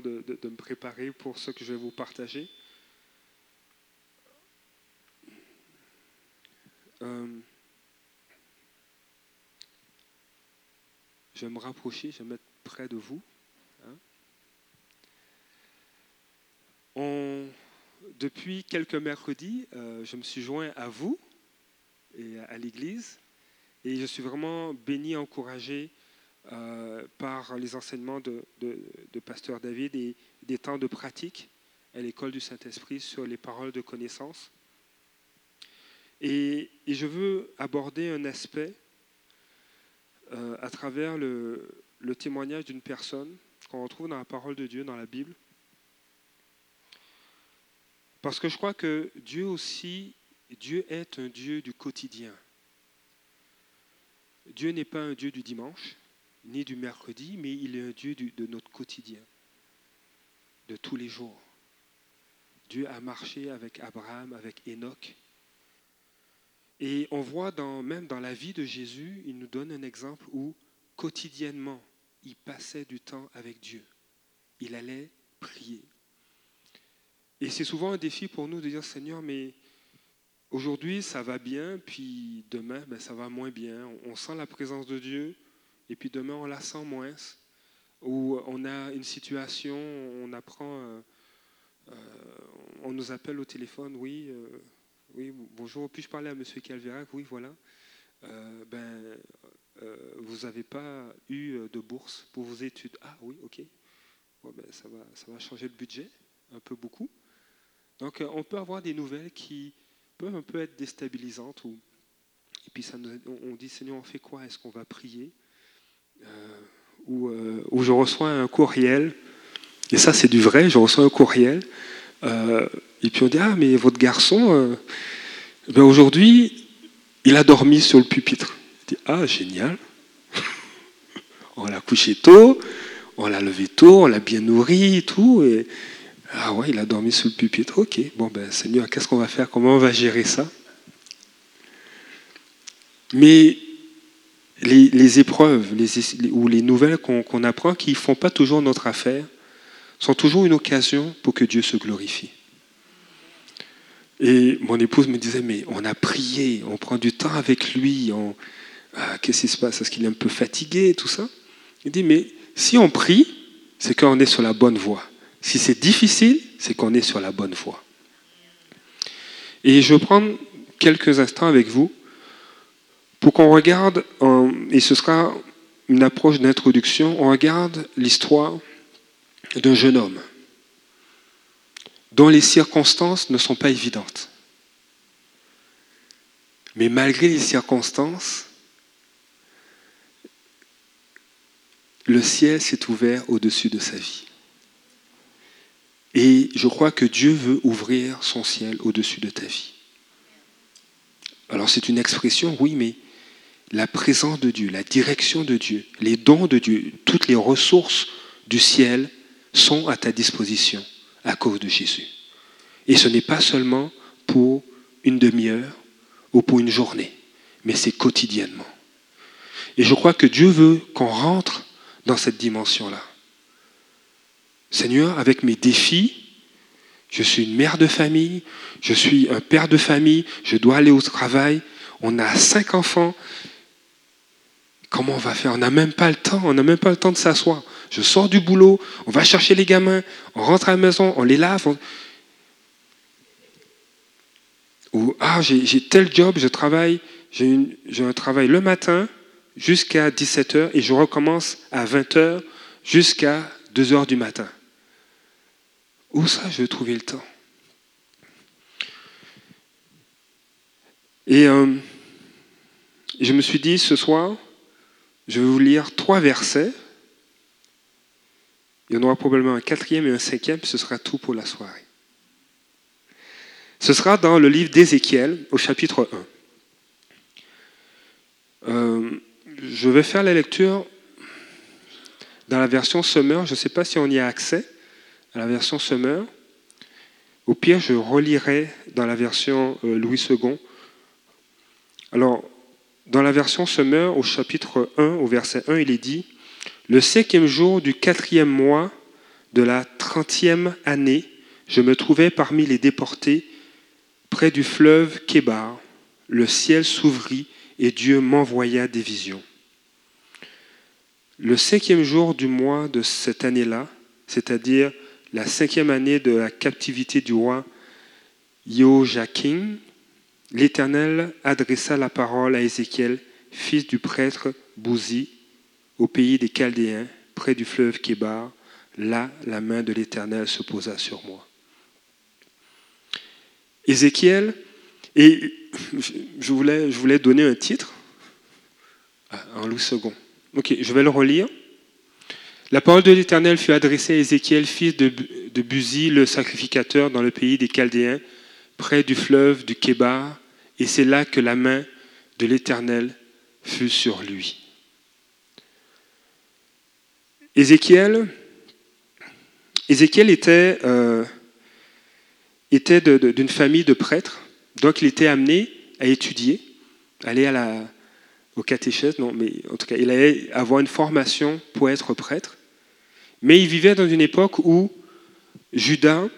de, me préparer pour ce que je vais vous partager. Euh, je vais me rapprocher, je vais me mettre près de vous. hein. Depuis quelques mercredis, euh, je me suis joint à vous et à l'Église et je suis vraiment béni, encouragé euh, par les enseignements de, Pasteur David et des temps de pratique à l'école du Saint-Esprit sur les paroles de connaissance. Et, je veux aborder un aspect euh, à travers le témoignage d'une personne qu'on retrouve dans la parole de Dieu, dans la Bible. Parce que je crois que Dieu aussi, Dieu est un Dieu du quotidien. Dieu n'est pas un Dieu du dimanche, ni du mercredi, mais il est un Dieu de notre quotidien, de tous les jours. Dieu a marché avec Abraham, avec Enoch. Et on voit même dans la vie de Jésus, il nous donne un exemple où quotidiennement, il passait du temps avec Dieu. Il allait prier. Et c'est souvent un défi pour nous de dire, Seigneur, mais aujourd'hui ça va bien, puis demain ben, ça va moins bien. On sent la présence de Dieu, et puis demain on la sent moins. Ou on a une situation, on apprend, euh, euh, on nous appelle au téléphone, oui, euh, oui, bonjour, puis-je parler à M. Calverac Oui, voilà. Euh, ben, euh, vous n'avez pas eu de bourse pour vos études? Ah oui, ok. Ben, ça, va, ça va changer le budget, un peu beaucoup. Donc, euh, on peut avoir des nouvelles qui peuvent un peu être déstabilisantes. Et puis, ça on dit, Seigneur, on fait quoi? Est-ce qu'on va prier? Euh, euh, ou je reçois un courriel, et ça, c'est du vrai, je reçois un courriel. euh, et puis on dit, ah, mais votre garçon, ben aujourd'hui, il a dormi sur le pupitre. Je dis, ah, génial. on l'a couché tôt, on l'a levé tôt, on l'a bien nourri et tout. Et, ah ouais, il a dormi sur le pupitre. Ok, bon ben Seigneur, qu'est-ce qu'on va faire? Comment on va gérer ça? Mais les, épreuves ou les nouvelles qu'on qu'on apprend qui ne font pas toujours notre affaire sont toujours une occasion pour que Dieu se glorifie. Et mon épouse me disait, mais on a prié, on prend du temps avec lui, on- ah, qu'est-ce qui se passe? Est-ce qu'il est un peu fatigué, tout ça? Il dit, mais si on prie, c'est qu'on est sur la bonne voie. Si c'est difficile, c'est qu'on est sur la bonne voie. Et je vais prendre quelques instants avec vous pour qu'on regarde, euh, et ce sera une approche d'introduction, on regarde l'histoire d'un jeune homme dont les circonstances ne sont pas évidentes. Mais malgré les circonstances, le ciel s'est ouvert au-dessus de sa vie. Et je crois que Dieu veut ouvrir son ciel au-dessus de ta vie. Alors c'est une expression, oui, mais la présence de Dieu, la direction de Dieu, les dons de Dieu, toutes les ressources du ciel sont à ta disposition à cause de Jésus. Et ce n'est pas seulement pour une demi-heure ou pour une journée, mais c'est quotidiennement. Et je crois que Dieu veut qu'on rentre dans cette dimension-là. Seigneur, avec mes défis, je suis une mère de famille, je suis un père de famille, je dois aller au travail, on a cinq enfants. Comment on va faire? On n'a même pas le temps, on n'a même pas le temps de s'asseoir. Je sors du boulot, on va chercher les gamins, on rentre à la maison, on les lave. Ou ah, j'ai tel job, je travaille, j'ai un travail le matin jusqu'à 17h et je recommence à 20h jusqu'à 2h du matin. Où ça, je vais trouver le temps? Et euh, je me suis dit, ce soir, je vais vous lire trois versets. Il y en aura probablement un quatrième et un cinquième, puis ce sera tout pour la soirée. Ce sera dans le livre d'Ézéchiel au chapitre 1. Euh, je vais faire la lecture dans la version Summer. Je ne sais pas si on y a accès à la version Summer. Au pire, je relirai dans la version euh, Louis II. Alors, dans la version Summer, au chapitre 1, au verset 1, il est dit Le cinquième jour du quatrième mois de la trentième année, je me trouvais parmi les déportés près du fleuve Kébar. Le ciel s'ouvrit et Dieu m'envoya des visions. Le cinquième jour du mois de cette année-là, c'est-à-dire la cinquième année de la captivité du roi Joachim, l'Éternel adressa la parole à Ézéchiel, fils du prêtre Bouzi, au pays des Chaldéens, près du fleuve Kébar. Là, la main de l'Éternel se posa sur moi. Ézéchiel, et je voulais, donner un titre en Louis II. Ok, je vais le relire. La parole de l'Éternel fut adressée à Ézéchiel, fils de, de le sacrificateur, dans le pays des Chaldéens, près du fleuve du Kébar, et c'est là que la main de l'Éternel fut sur lui. Ézéchiel, Ézéchiel était, euh, d'une famille de prêtres, donc il était amené à étudier, aller à la, au catéchèse, non, mais en tout cas, il allait avoir une formation pour être prêtre. Mais il vivait dans une époque où Judas,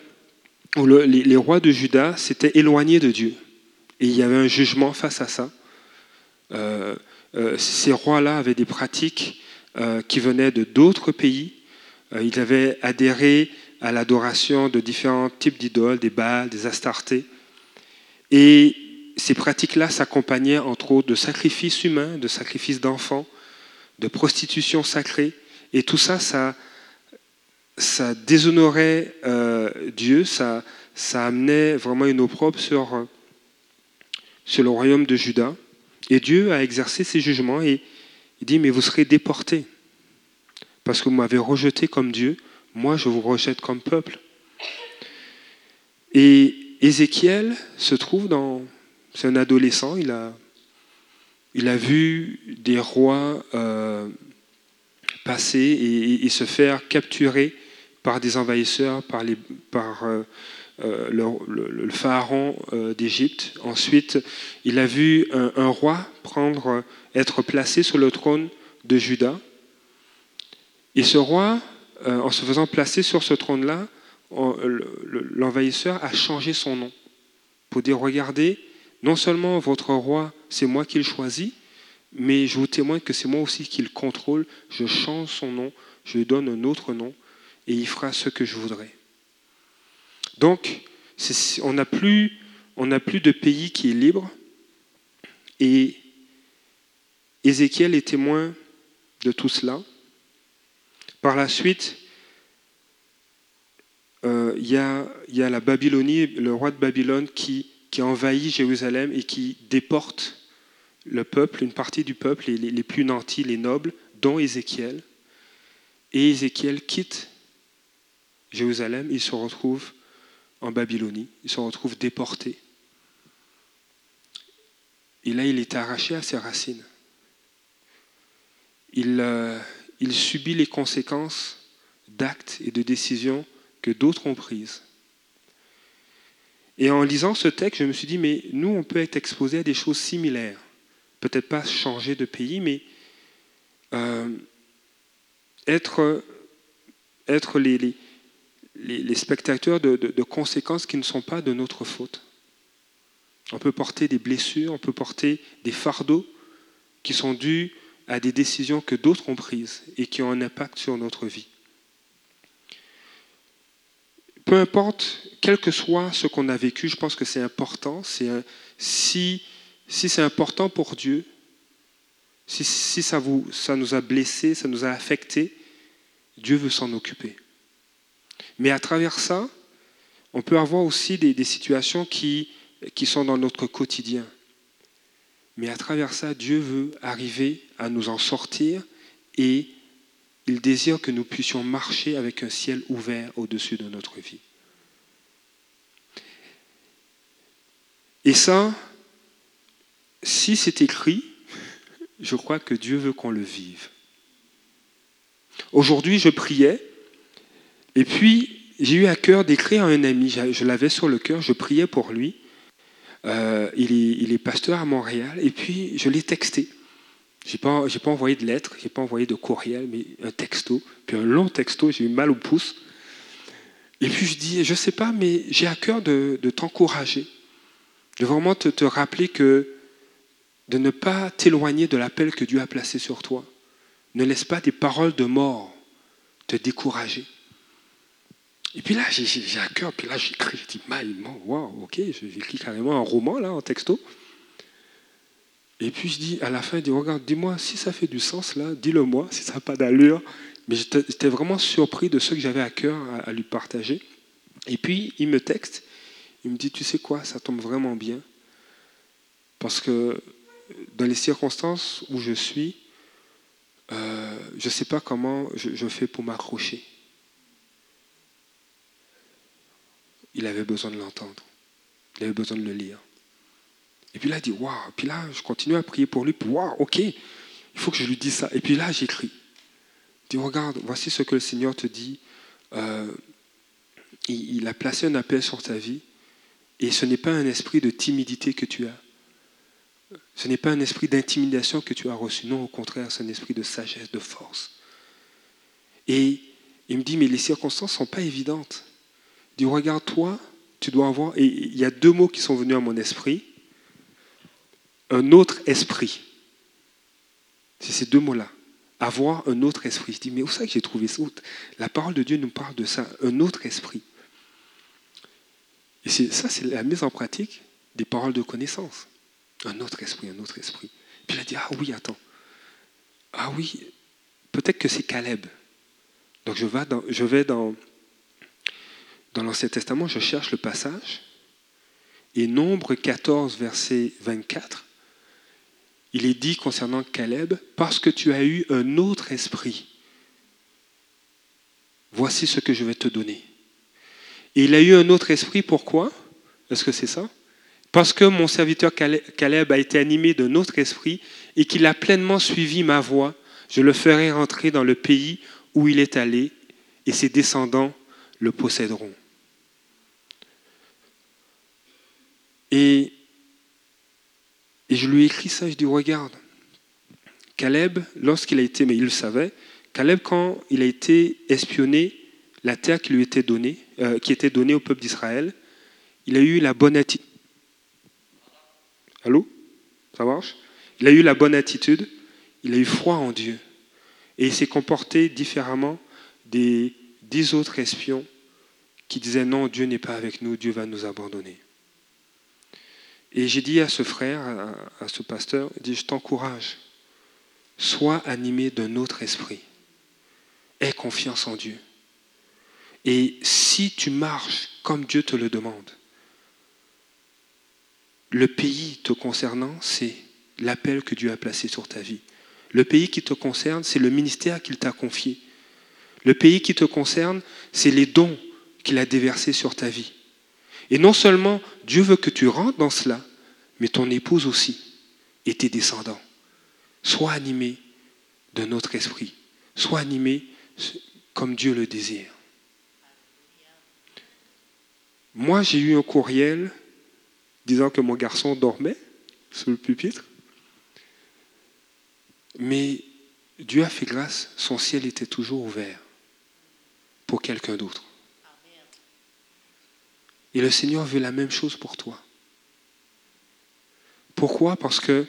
où les, rois de Juda s'étaient éloignés de Dieu. Et il y avait un jugement face à ça. Euh, euh, ces rois-là avaient des pratiques euh, qui venaient de d'autres pays. ils avaient adhéré à l'adoration de différents types d'idoles, des Baals, des Astartés. Et ces pratiques-là s'accompagnaient entre autres de sacrifices humains, de sacrifices d'enfants, de prostitution sacrée. Et tout ça, ça, déshonorait Dieu, ça, ça amenait vraiment une opprobre sur, sur le royaume de Juda. Et Dieu a exercé ses jugements et il dit, mais vous serez déportés parce que vous m'avez rejeté comme Dieu, moi je vous rejette comme peuple. Et Ézéchiel se trouve dans... C'est un adolescent, il a, il a vu des rois euh, passer et, se faire capturer par des envahisseurs, par, les, par euh, euh, le, pharaon d'Égypte. Ensuite, il a vu un, roi prendre, être placé sur le trône de Juda. Et ce roi, en se faisant placer sur ce trône-là, l'envahisseur a changé son nom pour dire, regardez, non seulement votre roi, c'est moi qui le choisis, mais je vous témoigne que c'est moi aussi qui le contrôle. Je change son nom, je lui donne un autre nom, et il fera ce que je voudrais. Donc, on n'a plus, de pays qui est libre, et Ézéchiel est témoin de tout cela. Par la suite, euh, il y, a, la Babylonie, le roi de Babylone qui, envahit Jérusalem et qui déporte le peuple, une partie du peuple, les plus nantis, les nobles, dont Ézéchiel. Et Ézéchiel quitte Jérusalem, il se retrouve en Babylonie, il se retrouve déporté. Et là, il est arraché à ses racines. Il, euh, il subit les conséquences d'actes et de décisions que d'autres ont prises. Et en lisant ce texte, je me suis dit, mais nous, on peut être exposé à des choses similaires. Peut-être pas changer de pays, mais euh, être, être les, les, spectateurs de, conséquences qui ne sont pas de notre faute. On peut porter des blessures, on peut porter des fardeaux qui sont dus à des décisions que d'autres ont prises et qui ont un impact sur notre vie peu importe, quel que soit ce qu'on a vécu, je pense que c'est important. si, c'est important pour Dieu, si, ça, ça nous a blessés, ça nous a affectés, Dieu veut s'en occuper. Mais à travers ça, on peut avoir aussi des, situations qui, qui sont dans notre quotidien. Mais à travers ça, Dieu veut arriver à nous en sortir et il désire que nous puissions marcher avec un ciel ouvert au-dessus de notre vie. Et ça, si c'est écrit, je crois que Dieu veut qu'on le vive. Aujourd'hui, je priais, et puis j'ai eu à cœur d'écrire à un ami, je l'avais sur le cœur, je priais pour lui. Euh, il, est, pasteur à Montréal, et puis je l'ai texté. Je n'ai pas, envoyé de lettres, je n'ai pas envoyé de courriel, mais un texto, puis un long texto, j'ai eu mal au pouce. Et puis je dis, je ne sais pas, mais j'ai à cœur de, de t'encourager, de vraiment te, te rappeler que de ne pas t'éloigner de l'appel que Dieu a placé sur toi. Ne laisse pas des paroles de mort te décourager. Et puis là, j'ai à cœur, puis là, j'écris, je dis, waouh, ok, j'écris carrément un roman, là, en texto. Et puis je dis, à la fin, il dit, regarde, dis-moi, si ça fait du sens, là, dis-le moi, si ça n'a pas d'allure. Mais j'étais vraiment surpris de ce que j'avais à cœur à, lui partager. Et puis, il me texte, il me dit, tu sais quoi, ça tombe vraiment bien. Parce que dans les circonstances où je suis, euh, je ne sais pas comment je, je fais pour m'accrocher. Il avait besoin de l'entendre. Il avait besoin de le lire. Et puis là, il dit, waouh. Puis là, je continue à prier pour lui. Waouh, ok, il faut que je lui dise ça. Et puis là, j'écris. Il dit, regarde, voici ce que le Seigneur te dit. Euh, il, il a placé un appel sur ta vie. Et ce n'est pas un esprit de timidité que tu as. Ce n'est pas un esprit d'intimidation que tu as reçu. Non, au contraire, c'est un esprit de sagesse, de force. Et il me dit, mais les circonstances ne sont pas évidentes. Dit, regarde, toi, tu dois avoir... Et il y a deux mots qui sont venus à mon esprit. Un autre esprit. C'est ces deux mots-là. Avoir un autre esprit. Je dis, mais où ça que j'ai trouvé ça? La parole de Dieu nous parle de ça, un autre esprit. Et ça, c'est la mise en pratique des paroles de connaissance. Un autre esprit, un autre esprit. Puis il a dit, ah oui, attends. Ah oui, peut-être que c'est Caleb. Donc je vais dans, dans l'Ancien Testament, je cherche le passage. Et Nombre 14, verset 24, il est dit concernant Caleb, parce que tu as eu un autre esprit, voici ce que je vais te donner. Et il a eu un autre esprit, pourquoi? Est-ce que c'est ça? Parce que mon serviteur Caleb a été animé d'un autre esprit et qu'il a pleinement suivi ma voie, je le ferai rentrer dans le pays où il est allé et ses descendants le posséderont. Et, je lui ai écrit ça, je dis, regarde, Caleb, lorsqu'il a été, mais il le savait, Caleb, quand il a été espionné, la terre qui lui était donnée, euh, qui était donnée au peuple d'Israël, il a eu la bonne attitude Allô? Ça marche? Il a eu la bonne attitude, il a eu foi en Dieu. Et il s'est comporté différemment des dix autres espions qui disaient non, Dieu n'est pas avec nous, Dieu va nous abandonner. Et j'ai dit à ce frère, à, ce pasteur, dit, je t'encourage, sois animé d'un autre esprit. Aie confiance en Dieu. Et si tu marches comme Dieu te le demande, le pays te concernant, c'est l'appel que Dieu a placé sur ta vie. Le pays qui te concerne, c'est le ministère qu'il t'a confié. Le pays qui te concerne, c'est les dons qu'il a déversés sur ta vie. Et non seulement Dieu veut que tu rentres dans cela, mais ton épouse aussi et tes descendants. Sois animé de notre esprit. Sois animé comme Dieu le désire. Moi, j'ai eu un courriel disant que mon garçon dormait sous le pupitre. Mais Dieu a fait grâce, son ciel était toujours ouvert pour quelqu'un d'autre. Et le Seigneur veut la même chose pour toi. Pourquoi? Parce que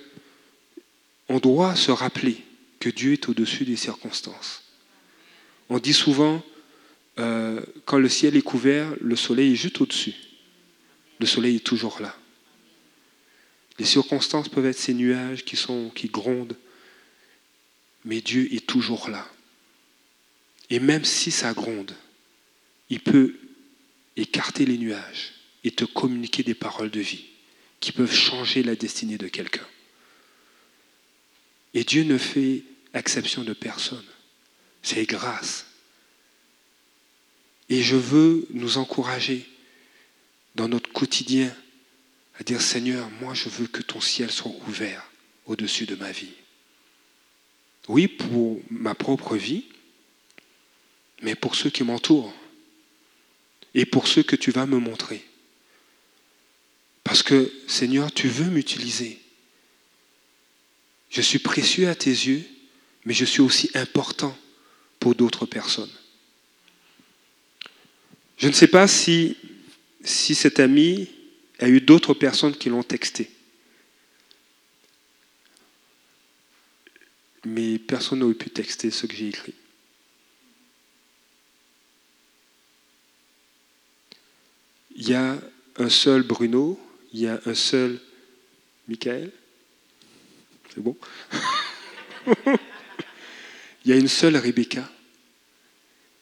on doit se rappeler que Dieu est au-dessus des circonstances. On dit souvent, euh, quand le ciel est couvert, le soleil est juste au-dessus. Le soleil est toujours là. Les circonstances peuvent être ces nuages qui, sont, qui grondent, mais Dieu est toujours là. Et même si ça gronde, il peut écarter les nuages et te communiquer des paroles de vie qui peuvent changer la destinée de quelqu'un. Et Dieu ne fait exception de personne. C'est grâce. Et je veux nous encourager dans notre quotidien à dire Seigneur, moi je veux que ton ciel soit ouvert au-dessus de ma vie. Oui, pour ma propre vie, mais pour ceux qui m'entourent et pour ceux que tu vas me montrer. Parce que Seigneur, tu veux m'utiliser. Je suis précieux à tes yeux, mais je suis aussi important pour d'autres personnes. Je ne sais pas si, si cet ami a eu d'autres personnes qui l'ont texté. Mais personne n'a pu texter ce que j'ai écrit. Il y a un seul Bruno, il y a un seul Michael. C'est bon Il y a une seule Rebecca.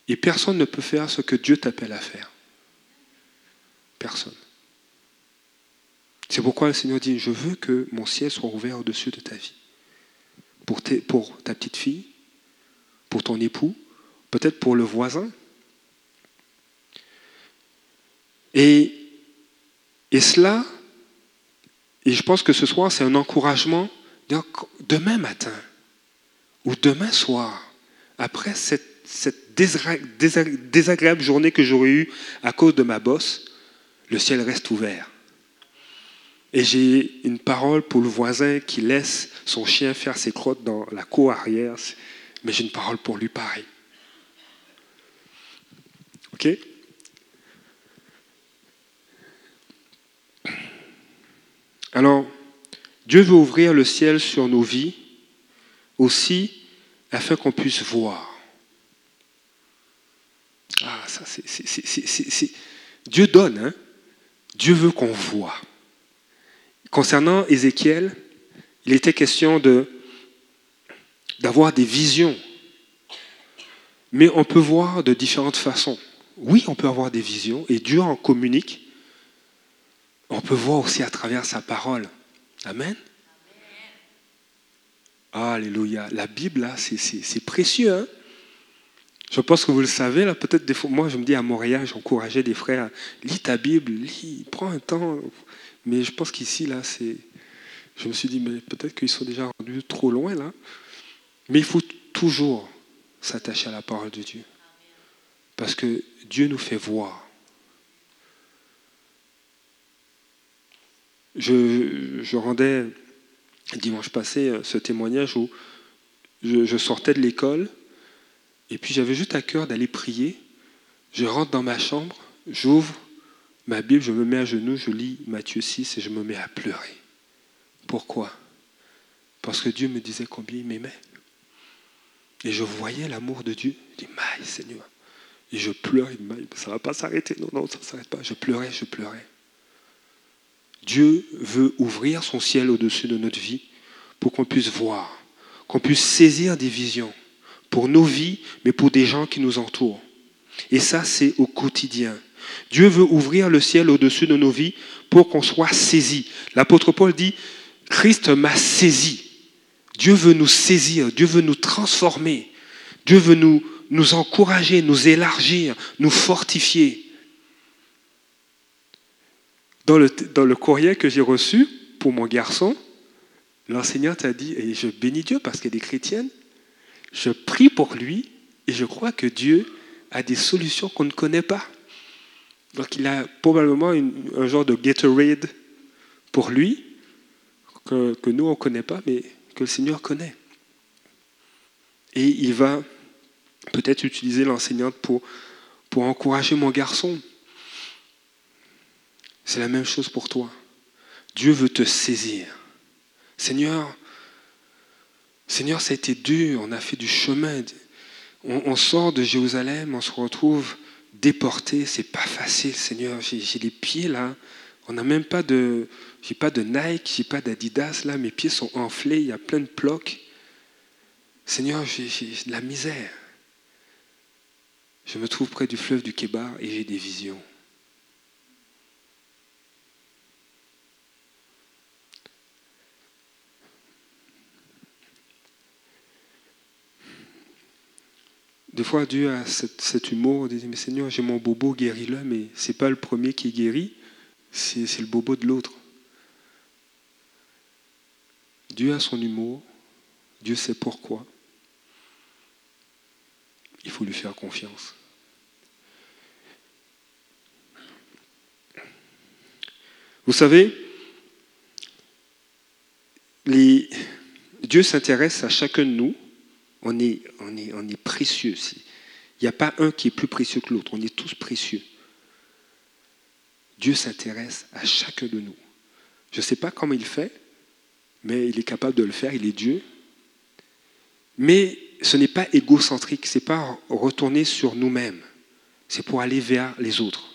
Et personne ne peut faire ce que Dieu t'appelle à faire. Personne. C'est pourquoi le Seigneur dit, je veux que mon ciel soit ouvert au-dessus de ta vie. Pour, ta petite fille, pour ton époux, peut-être pour le voisin. Et, et cela, et je pense que ce soir, c'est un encouragement. Demain matin ou demain soir, après cette, cette désagréable journée que j'aurais eue à cause de ma bosse, le ciel reste ouvert. Et j'ai une parole pour le voisin qui laisse son chien faire ses crottes dans la cour arrière, mais j'ai une parole pour lui pareil. OK? Alors, Dieu veut ouvrir le ciel sur nos vies aussi afin qu'on puisse voir. Ah, ça, c'est. Dieu donne, hein? Dieu veut qu'on voit. Concernant Ézéchiel, il était question d'avoir des visions. Mais on peut voir de différentes façons. Oui, on peut avoir des visions et Dieu en communique. On peut voir aussi à travers sa parole. Amen. Alléluia. La Bible, là, c'est, précieux. Hein? Je pense que vous le savez, là, peut-être des fois, moi, je me dis à Montréal, j'encourageais des frères, lis ta Bible, lis, prends un temps, mais je pense qu'ici, là, c'est. Je me suis dit, mais peut-être qu'ils sont déjà rendus trop loin, là. Mais il faut toujours s'attacher à la parole de Dieu. Parce que Dieu nous fait voir. Je, rendais dimanche passé euh, ce témoignage où je, sortais de l'école et puis j'avais juste à cœur d'aller prier. Je rentre dans ma chambre, j'ouvre ma Bible, je me mets à genoux, je lis Matthieu 6 et je me mets à pleurer. Pourquoi? Parce que Dieu me disait combien il m'aimait. Et je voyais l'amour de Dieu. Je dis, Maï, Seigneur. Et je pleurais, ça ne va pas s'arrêter. Non, non, ça ne s'arrête pas. Je pleurais, je pleurais. Dieu veut ouvrir son ciel au-dessus de notre vie pour qu'on puisse voir, qu'on puisse saisir des visions pour nos vies, mais pour des gens qui nous entourent. Et ça, c'est au quotidien. Dieu veut ouvrir le ciel au-dessus de nos vies pour qu'on soit saisi. L'apôtre Paul dit, Christ m'a saisi. Dieu veut nous saisir, Dieu veut nous transformer, Dieu veut nous, nous encourager, nous élargir, nous fortifier. Dans le, dans le courrier que j'ai reçu pour mon garçon, l'enseignante a dit, et je bénis Dieu parce qu'elle est chrétienne, je prie pour lui et je crois que Dieu a des solutions qu'on ne connaît pas. Donc il a probablement un genre de Gatorade pour lui, que, nous on ne connaît pas, mais que le Seigneur connaît. Et il va peut-être utiliser l'enseignante pour, pour encourager mon garçon. C'est la même chose pour toi. Dieu veut te saisir. Seigneur, Seigneur, ça a été dur, on a fait du chemin. On, sort de Jérusalem, on se retrouve déporté, c'est pas facile, Seigneur. J'ai les pieds là, on n'a même pas de, j'ai pas de Nike, j'ai pas d'Adidas là, mes pieds sont enflés, il y a plein de blocs. Seigneur, j'ai de la misère. Je me trouve près du fleuve du Kébar et j'ai des visions. Des fois, Dieu a cet, humour de dire, mais Seigneur, j'ai mon bobo, guéris-le, mais ce n'est pas le premier qui guérit, c'est le bobo de l'autre. Dieu a son humour. Dieu sait pourquoi. Il faut lui faire confiance. Vous savez. Dieu s'intéresse à chacun de nous. On est, on est, précieux. Il n'y a pas un qui est plus précieux que l'autre. On est tous précieux. Dieu s'intéresse à chacun de nous. Je ne sais pas comment il fait, mais il est capable de le faire. Il est Dieu. Mais ce n'est pas égocentrique. Ce n'est pas retourner sur nous-mêmes. C'est pour aller vers les autres.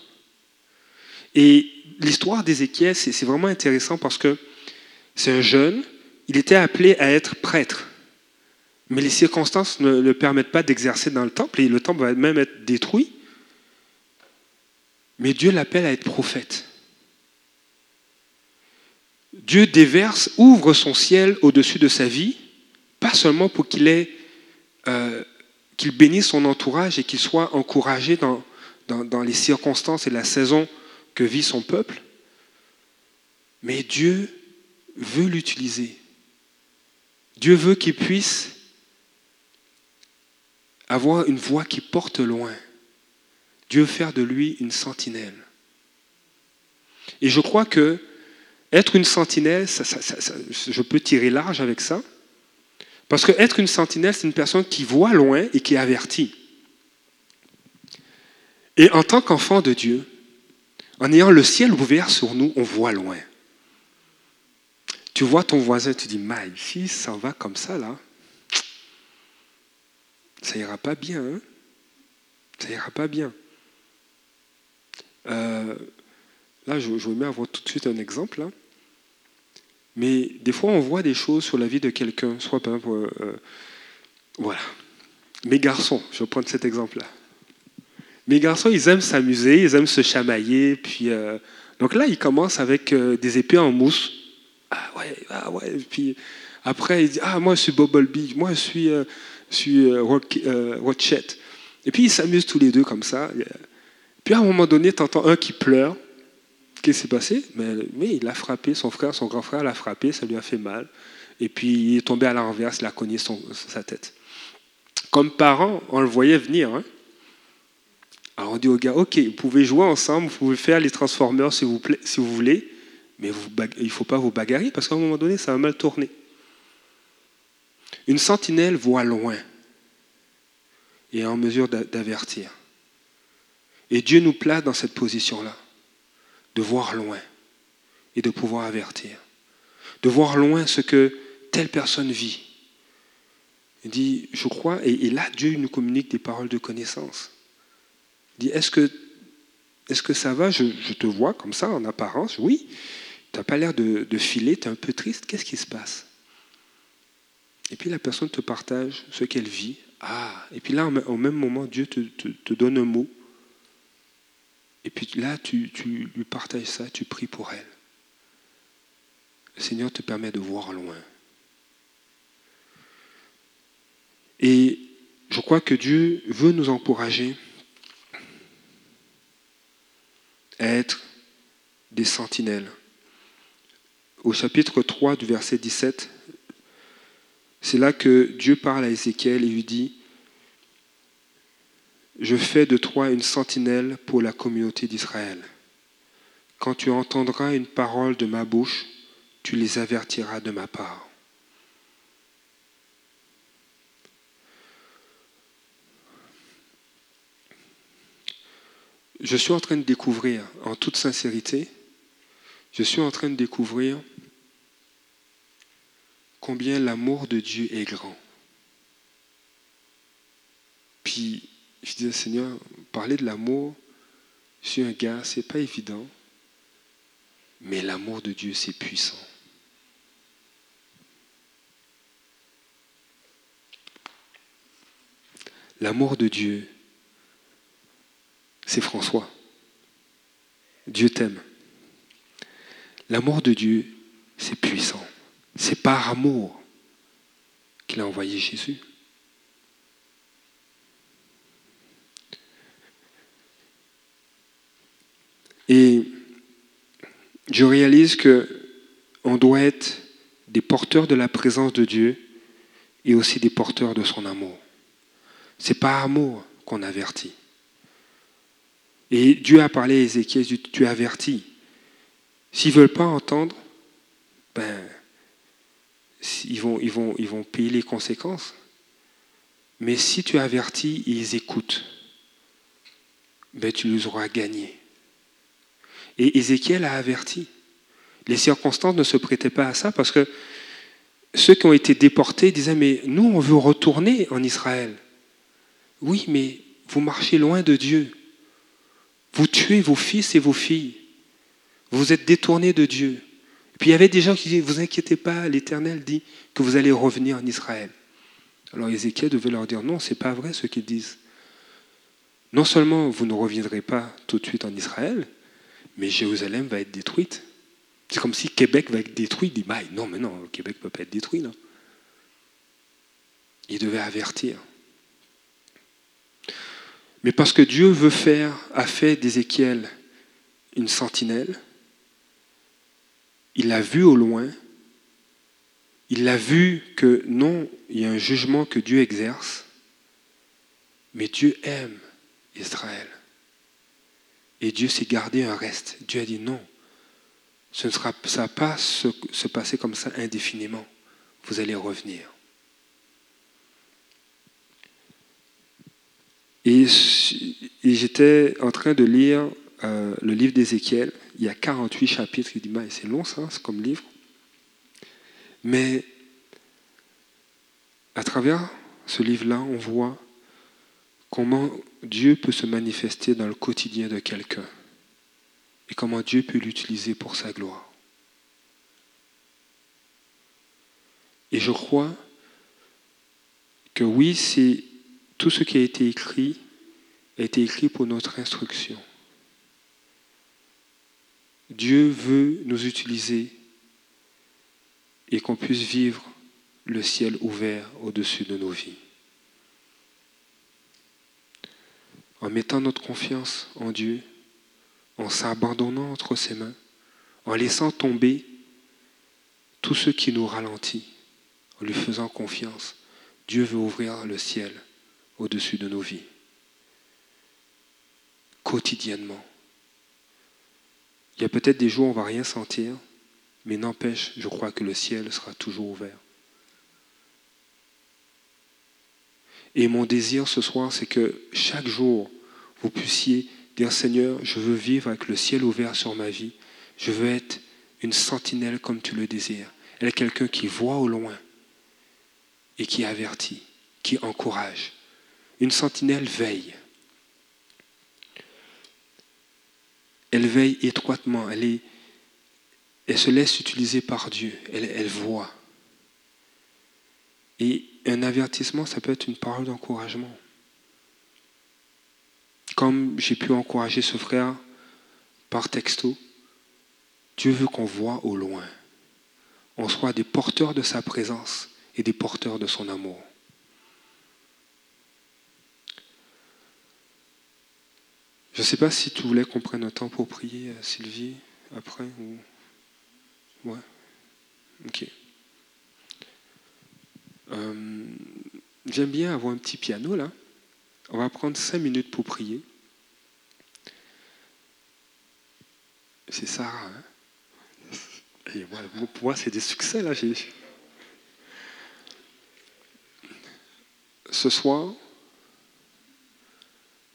Et l'histoire d'Ézéchiel, c'est vraiment intéressant parce que c'est un jeune, il était appelé à être prêtre. Mais les circonstances ne le permettent pas d'exercer dans le temple et le temple va même être détruit. Mais Dieu l'appelle à être prophète. Dieu déverse, ouvre son ciel au-dessus de sa vie, pas seulement pour qu'il ait, euh, qu'il bénisse son entourage et qu'il soit encouragé dans, dans les circonstances et la saison que vit son peuple, mais Dieu veut l'utiliser. Dieu veut qu'il puisse avoir une voix qui porte loin. Dieu faire de lui une sentinelle. Et je crois que être une sentinelle, je peux tirer large avec ça, parce que être une sentinelle, c'est une personne qui voit loin et qui est avertie. Et en tant qu'enfant de Dieu, en ayant le ciel ouvert sur nous, on voit loin. Tu vois ton voisin, tu dis, ma, si ça va comme ça, là, ça ira pas bien. Hein? Ça ira pas bien. Euh, là, je, je vais avoir tout de suite un exemple. Là. Mais des fois, on voit des choses sur la vie de quelqu'un. Soit par exemple, euh, voilà. Mes garçons, je vais prendre cet exemple-là. Mes garçons, ils aiment s'amuser, ils aiment se chamailler. Puis, euh, donc là, ils commencent avec des épées en mousse. Ah ouais, ah ouais. puis après, ils disent Ah, moi, je suis Bumblebee, moi, je suis, euh, je suis Rochette. Et puis, ils s'amusent tous les deux comme ça. Puis à un moment donné, tu entends un qui pleure. Qu'est-ce qui s'est passé? Mais, il a frappé, son frère, son grand frère l'a frappé, ça lui a fait mal. Et puis il est tombé à l'envers, il a cogné sa tête. Comme parents, on le voyait venir. Hein alors on dit aux gars, ok, vous pouvez jouer ensemble, vous pouvez faire les Transformers si vous, si vous voulez, mais il ne faut pas vous bagarrer parce qu'à un moment donné, ça va mal tourner. Une sentinelle voit loin et est en mesure d'avertir. Et Dieu nous place dans cette position-là, de voir loin et de pouvoir avertir. De voir loin ce que telle personne vit. Il dit, je crois, et là Dieu nous communique des paroles de connaissance dit Est-ce que, ça va? Je, te vois comme ça en apparence. Oui. Tu n'as pas l'air de, filer, tu es un peu triste. Qu'est-ce qui se passe? Et puis la personne te partage ce qu'elle vit. Ah, et puis là, au même moment, Dieu te, donne un mot. Et puis là, tu, tu lui partages ça, tu pries pour elle. Le Seigneur te permet de voir loin. Et je crois que Dieu veut nous encourager être des sentinelles. Au chapitre 3 du verset 17, c'est là que Dieu parle à Ézéchiel et lui dit, je fais de toi une sentinelle pour la communauté d'Israël. Quand tu entendras une parole de ma bouche, tu les avertiras de ma part. je suis en train de découvrir, en toute sincérité, je suis en train de découvrir combien l'amour de Dieu est grand. Puis je disais, Seigneur, parler de l'amour, je un gars, c'est pas évident, mais l'amour de Dieu, c'est puissant. L'amour de Dieu, c'est François. Dieu t'aime. L'amour de Dieu, c'est puissant. C'est par amour qu'il a envoyé Jésus. Et je réalise que on doit être des porteurs de la présence de Dieu et aussi des porteurs de son amour. C'est par amour qu'on avertit. Et Dieu a parlé à Ézéchiel, tu avertis. S'ils ne veulent pas entendre, ben, ils vont, ils, vont, payer les conséquences. Mais si tu avertis ils écoutent, ben, tu les auras gagnés. Et Ézéchiel a averti. Les circonstances ne se prêtaient pas à ça parce que ceux qui ont été déportés disaient, mais nous, on veut retourner en Israël. Oui, mais vous marchez loin de Dieu. Vous tuez vos fils et vos filles. Vous êtes détournés de Dieu. Puis il y avait des gens qui disaient, vous inquiétez pas, l'Éternel dit que vous allez revenir en Israël. Alors Ézéchiel devait leur dire, non, ce n'est pas vrai ce qu'ils disent. Non seulement vous ne reviendrez pas tout de suite en Israël, mais Jérusalem va être détruite. C'est comme si Québec va être détruit. Il dit, bah, non, mais non, Québec ne peut pas être détruit. Là. Il devait avertir. Mais parce que Dieu veut faire, a fait d'Ézéchiel une sentinelle, il a vu au loin, il a vu que non, il y a un jugement que Dieu exerce, mais Dieu aime Israël. Et Dieu s'est gardé un reste. Dieu a dit non, ce ne sera, va pas se, se passer comme ça indéfiniment. Vous allez revenir. Et, j'étais en train de lire euh, le livre d'Ézéchiel. Il y a 48 chapitres. Il dit, c'est long ça, c'est comme livre. Mais à travers ce livre-là, on voit comment Dieu peut se manifester dans le quotidien de quelqu'un et comment Dieu peut l'utiliser pour sa gloire. Et je crois que oui, c'est tout ce qui a été écrit a été écrit pour notre instruction. Dieu veut nous utiliser et qu'on puisse vivre le ciel ouvert au-dessus de nos vies. En mettant notre confiance en Dieu, en s'abandonnant entre ses mains, en laissant tomber tout ce qui nous ralentit, en lui faisant confiance. Dieu veut ouvrir le ciel au-dessus de nos vies, quotidiennement. Il y a peut-être des jours où on ne va rien sentir, mais n'empêche, je crois que le ciel sera toujours ouvert. Et mon désir ce soir, c'est que chaque jour, vous puissiez Dire Seigneur, je veux vivre avec le ciel ouvert sur ma vie. Je veux être une sentinelle comme tu le désires. Elle est quelqu'un qui voit au loin et qui avertit, qui encourage. Une sentinelle veille. Elle veille étroitement. Elle, se laisse utiliser par Dieu. Elle, elle voit. Et un avertissement, ça peut être une parole d'encouragement comme j'ai pu encourager ce frère par texto, Dieu veut qu'on voit au loin. On soit des porteurs de sa présence et des porteurs de son amour. Je ne sais pas si tu voulais qu'on prenne un temps pour prier, euh, Sylvie, après ou... Ouais. Ok. Euh, j'aime bien avoir un petit piano là. On va prendre cinq minutes pour prier. C'est Sarah. Hein pour moi, c'est des succès là. Ce soir,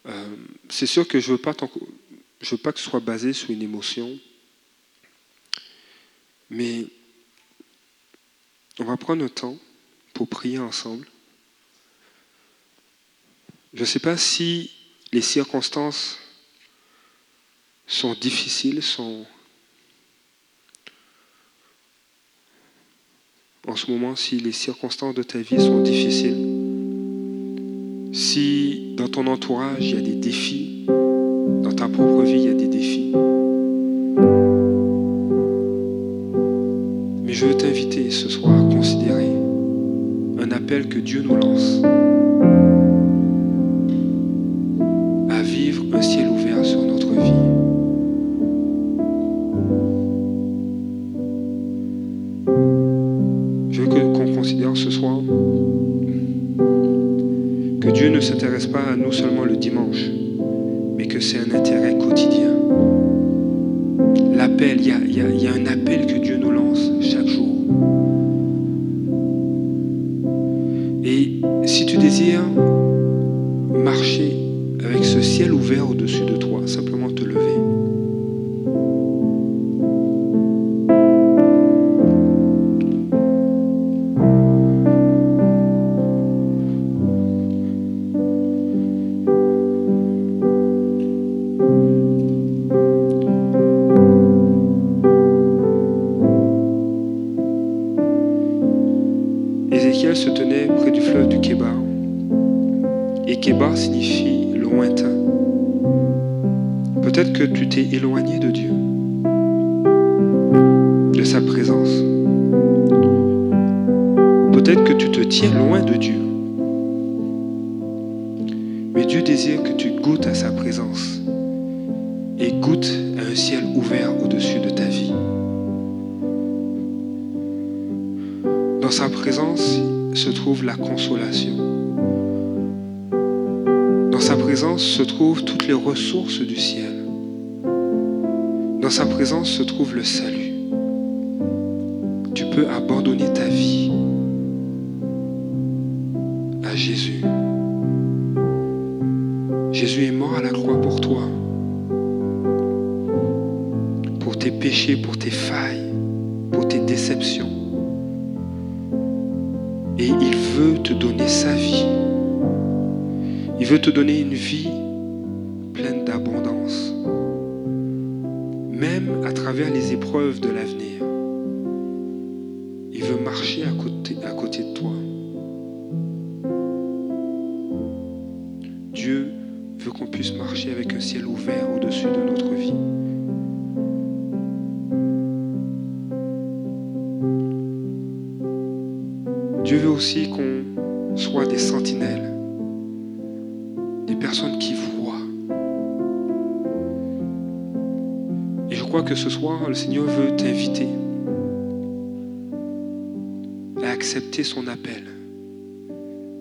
euh, c'est sûr que je ne veux, pas que ce soit basé sur une émotion, mais on va prendre le temps pour prier ensemble. Je ne sais pas si les circonstances sont difficiles, sont en ce moment, si les circonstances de ta vie sont difficiles, si ton entourage il y a des défis, dans ta propre vie il y a des défis, mais je veux t'inviter ce soir à considérer un appel que Dieu nous lance. Que Dieu ne s'intéresse pas à nous seulement le dimanche, mais que c'est un intérêt quotidien. L'appel, il y a, un appel que Dieu nous lance chaque jour. Et si tu désires marcher avec ce ciel ouvert au-dessus de toi, simplement, Et il veut te donner sa vie. Il veut te donner une vie pleine d'abondance, même à travers les épreuves de l'avenir. Il veut marcher à côté, à côté de toi. Dieu veut qu'on puisse marcher avec un ciel ouvert au-dessus de nous. qu'on soit des sentinelles, des personnes qui voient. Et je crois que ce soir, le Seigneur veut t'inviter à accepter son appel.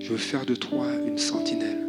Je veux faire de toi une sentinelle.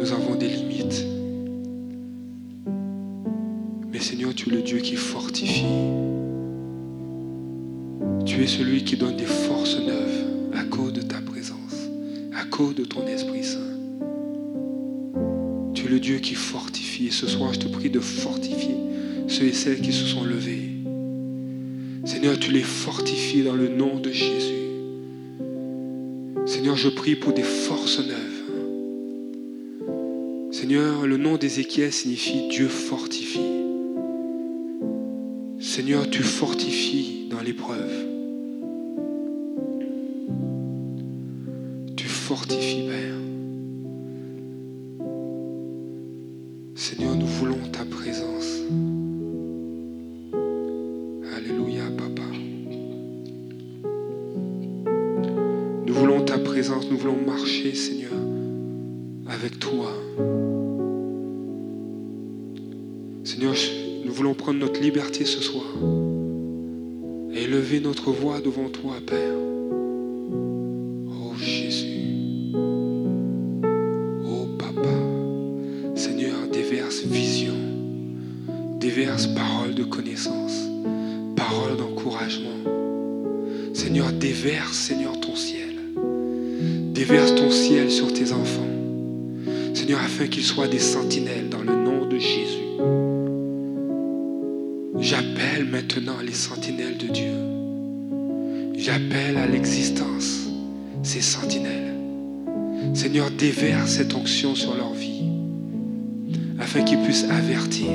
Nous avons des limites. Mais Seigneur, tu es le Dieu qui fortifie. Tu es celui qui donne des forces neuves à cause de ta présence, à cause de ton Esprit Saint. Tu es le Dieu qui fortifie. Et ce soir, je te prie de fortifier ceux et celles qui se sont levés. Seigneur, tu les fortifies dans le nom de Jésus. Seigneur, je prie pour des forces neuves. Seigneur, le nom d'Ézéchiel signifie Dieu fortifie. Seigneur, tu fortifies dans l'épreuve. Tu fortifies, Père. Notre devant toi, Père. Oh Jésus. Oh Papa. Seigneur, déverse vision, déverse parole de connaissance, parole d'encouragement. Seigneur, déverse, Seigneur, ton ciel. Déverse ton ciel sur tes enfants. Seigneur, afin qu'ils soient des sentinelles dans le nom de Jésus. J'appelle maintenant les sentinelles de Dieu. J'appelle à l'existence ces sentinelles. Seigneur, déverse cette onction sur leur vie, afin qu'ils puissent avertir,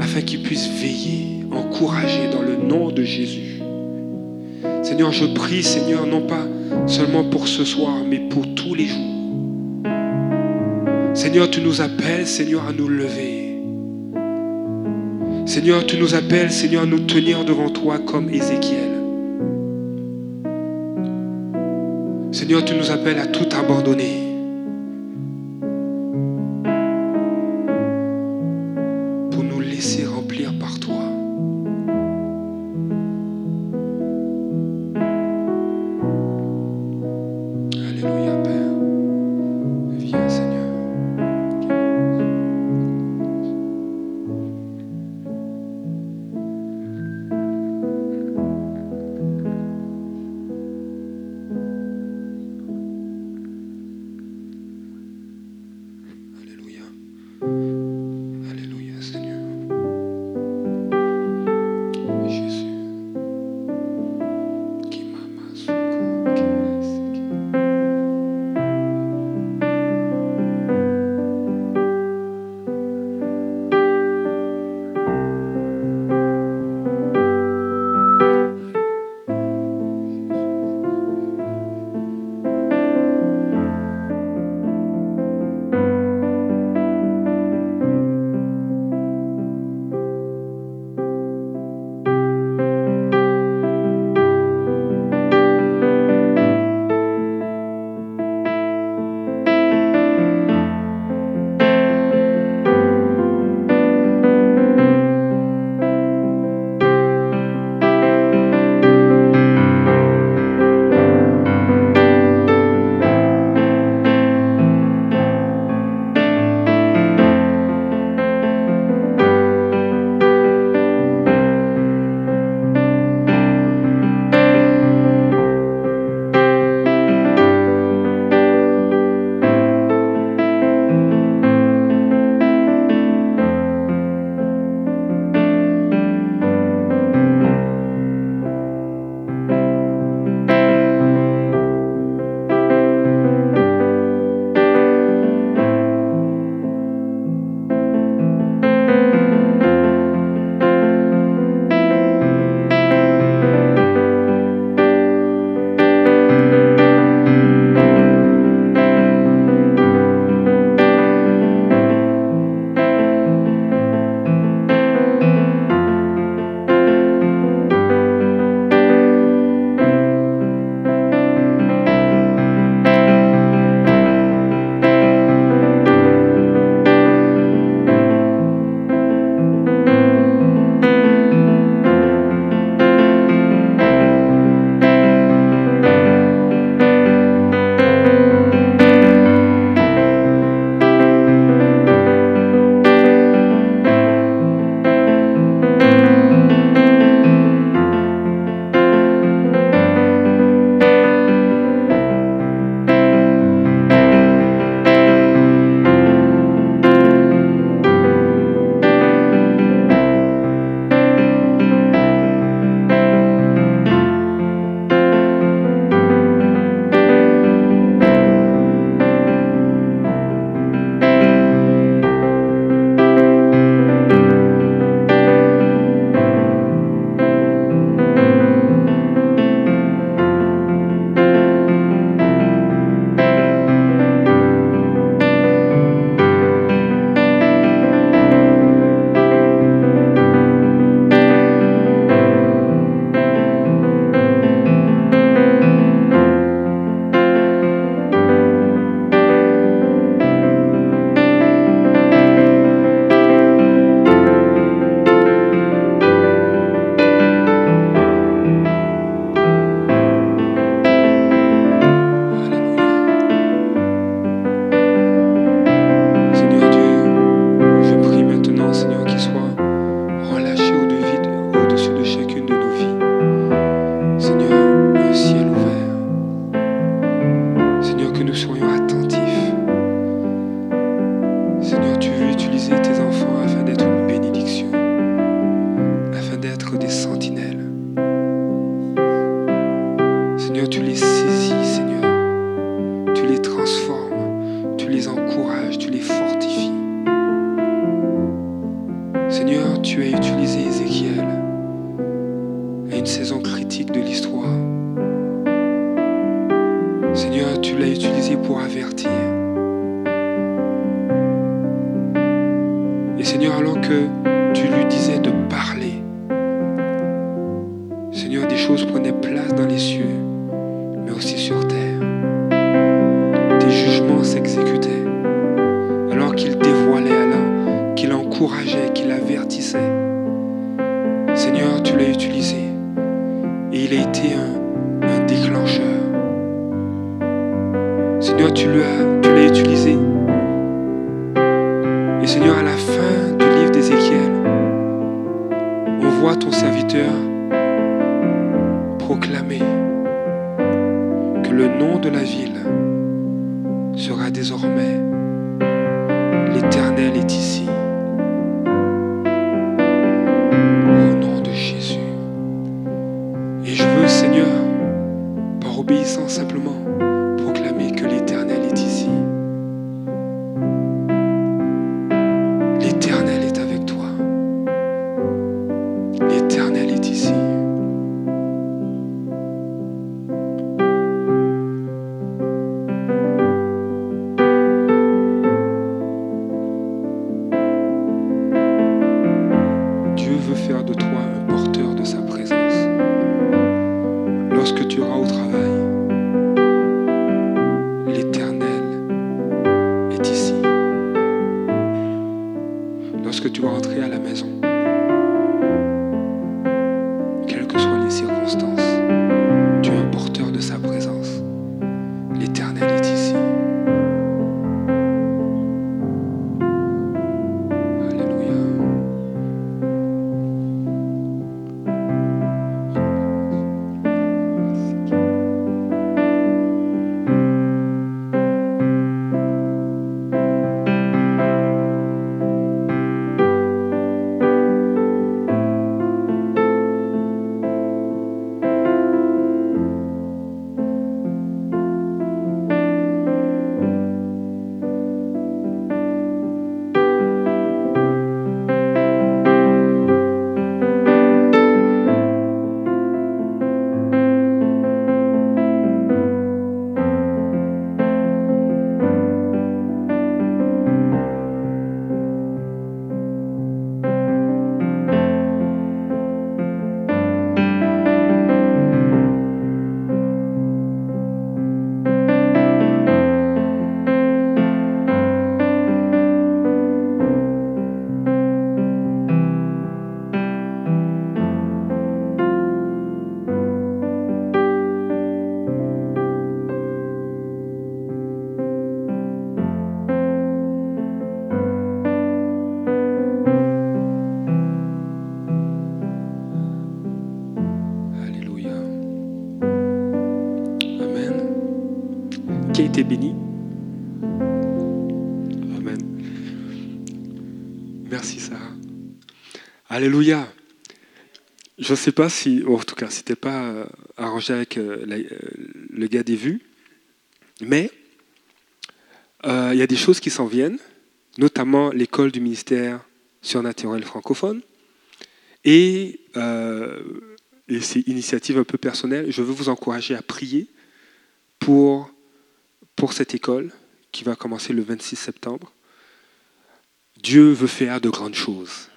afin qu'ils puissent veiller, encourager dans le nom de Jésus. Seigneur, je prie, Seigneur, non pas seulement pour ce soir, mais pour tous les jours. Seigneur, tu nous appelles, Seigneur, à nous lever. Seigneur, tu nous appelles, Seigneur, à nous tenir devant toi comme Ézéchiel. Seigneur, tu nous appelles à tout abandonner. tu les encourages, tu les fortifies. Seigneur, tu as utilisé Ézéchiel à une saison critique de l'histoire. Seigneur, tu l'as utilisé pour avertir. Qui a été béni Amen. Merci Sarah. Alléluia. Je ne sais pas si, en tout cas, c'était pas euh, arrangé avec euh, euh, le gars des vues, mais il y a des choses qui s'en viennent, notamment l'école du ministère surnaturel francophone. Et, et c'est initiative un peu personnelle, je veux vous encourager à prier pour, pour cette école qui va commencer le 26 septembre. Dieu veut faire de grandes choses.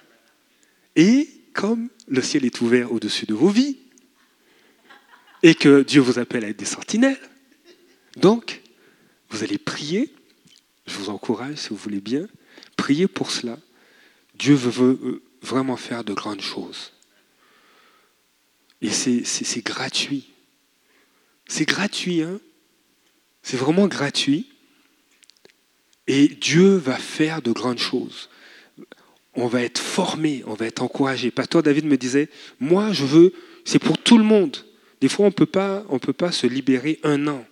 Et comme le ciel est ouvert au-dessus de vos vies, et que Dieu vous appelle à être des sentinelles, donc vous allez prier, je vous encourage si vous voulez bien, prier pour cela. Dieu veut, veut vraiment faire de grandes choses. Et c'est gratuit. C'est gratuit, hein C'est vraiment gratuit. Et Dieu va faire de grandes choses. On va être formé, on va être encouragé. Pasteur David me disait, moi je veux, c'est pour tout le monde. Des fois on peut on peut pas se libérer un an,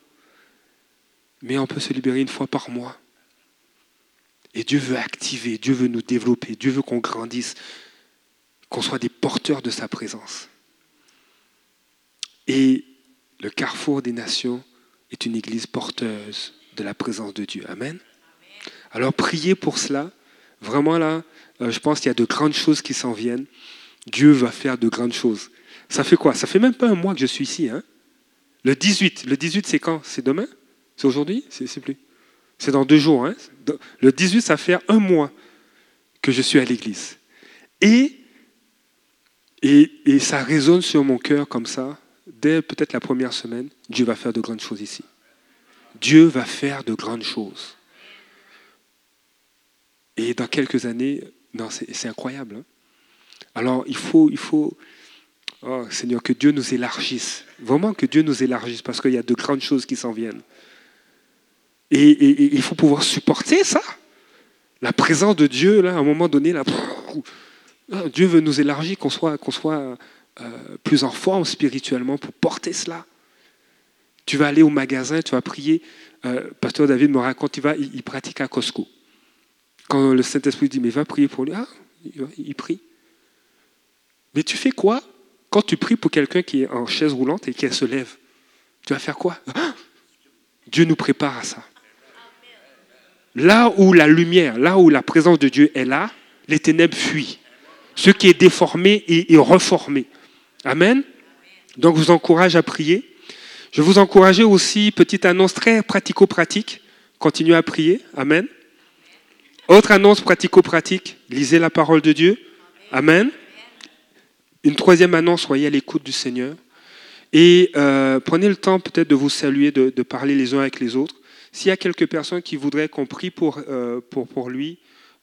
mais on peut se libérer une fois par mois. Et Dieu veut activer, Dieu veut nous développer, Dieu veut qu'on grandisse, qu'on soit des porteurs de sa présence. Et le carrefour des nations est une église porteuse de la présence de Dieu. Amen. Alors priez pour cela. Vraiment là, euh, je pense qu'il y a de grandes choses qui s'en viennent. Dieu va faire de grandes choses. Ça fait quoi? Ça fait même pas un mois que je suis ici. Hein le 18. Le 18, c'est quand? C'est demain? C'est aujourd'hui? C'est plus. C'est dans deux jours. Hein le 18, ça fait un mois que je suis à l'église. Et, et, et ça résonne sur mon cœur comme ça. Peut-être la première semaine, Dieu va faire de grandes choses ici. Dieu va faire de grandes choses. Et dans quelques années, non, c'est incroyable. Hein. Alors il faut, il faut, oh Seigneur, que Dieu nous élargisse. Vraiment que Dieu nous élargisse parce qu'il y a de grandes choses qui s'en viennent. Et, il faut pouvoir supporter ça. La présence de Dieu, là, à un moment donné, là, ah, Dieu veut nous élargir, qu'on soit, qu'on soit plus en forme spirituellement pour porter cela. Tu vas aller au magasin, tu vas prier. Euh, Pasteur David me raconte, il, va, il, pratique à Costco. Quand le Saint-Esprit dit, mais va prier pour lui, ah, il, prie. Mais tu fais quoi quand tu pries pour quelqu'un qui est en chaise roulante et qui se lève? Tu vas faire quoi? Ah, Dieu nous prépare à ça. Là où la lumière, là où la présence de Dieu est là, les ténèbres fuient. Ce qui est déformé est, reformé. Amen. Donc je vous encourage à prier. Je vous encourage aussi, petite annonce très pratico-pratique, continuez à prier. Amen. Autre annonce pratico-pratique, lisez la parole de Dieu. Amen. Une troisième annonce, soyez à l'écoute du Seigneur. Et euh, prenez le temps peut-être de vous saluer, de, parler les uns avec les autres. S'il y a quelques personnes qui voudraient qu'on prie pour, euh, lui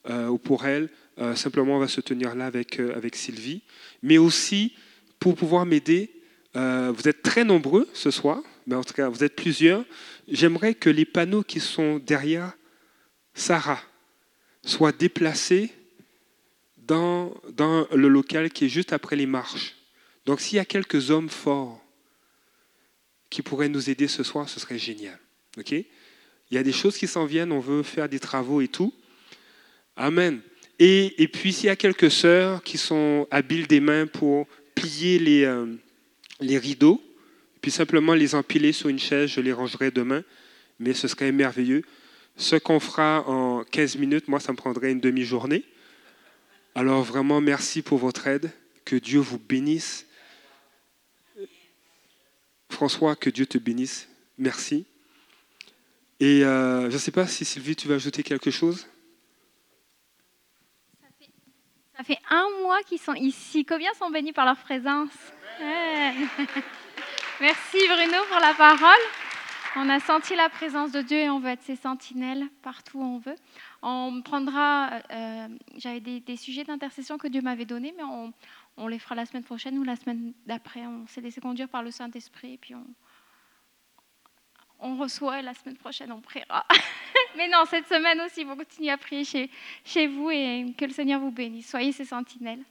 euh, ou pour elle, simplement on va se tenir là avec Sylvie. Mais aussi, pour pouvoir m'aider, vous êtes très nombreux ce soir, mais en tout cas vous êtes plusieurs. J'aimerais que les panneaux qui sont derrière Sarah soient déplacés dans, dans le local qui est juste après les marches. Donc s'il y a quelques hommes forts qui pourraient nous aider ce soir, ce serait génial. ok? Il y a des choses qui s'en viennent, on veut faire des travaux et tout. Amen. Et, et puis s'il y a quelques sœurs qui sont habiles des mains pour plier les, euh, les rideaux, puis simplement les empiler sur une chaise, je les rangerai demain, mais ce serait merveilleux. Ce qu'on fera en 15 minutes, moi, ça me prendrait une demi-journée. Alors vraiment, merci pour votre aide. Que Dieu vous bénisse. François, que Dieu te bénisse. Merci. Et euh, je ne sais pas si Sylvie, tu veux ajouter quelque chose? Ça fait, un mois qu'ils sont ici. Combien sont bénis par leur présence? Merci Bruno pour la parole. On a senti la présence de Dieu et on veut être ses sentinelles partout où on veut. On prendra, euh, j'avais des, sujets d'intercession que Dieu m'avait donnés, mais on, les fera la semaine prochaine ou la semaine d'après. On s'est laissé conduire par le Saint-Esprit, puis on, on reçoit et la semaine prochaine on priera. Mais non, cette semaine aussi, vous continuez à prier chez, chez vous et que le Seigneur vous bénisse. Soyez ses sentinelles.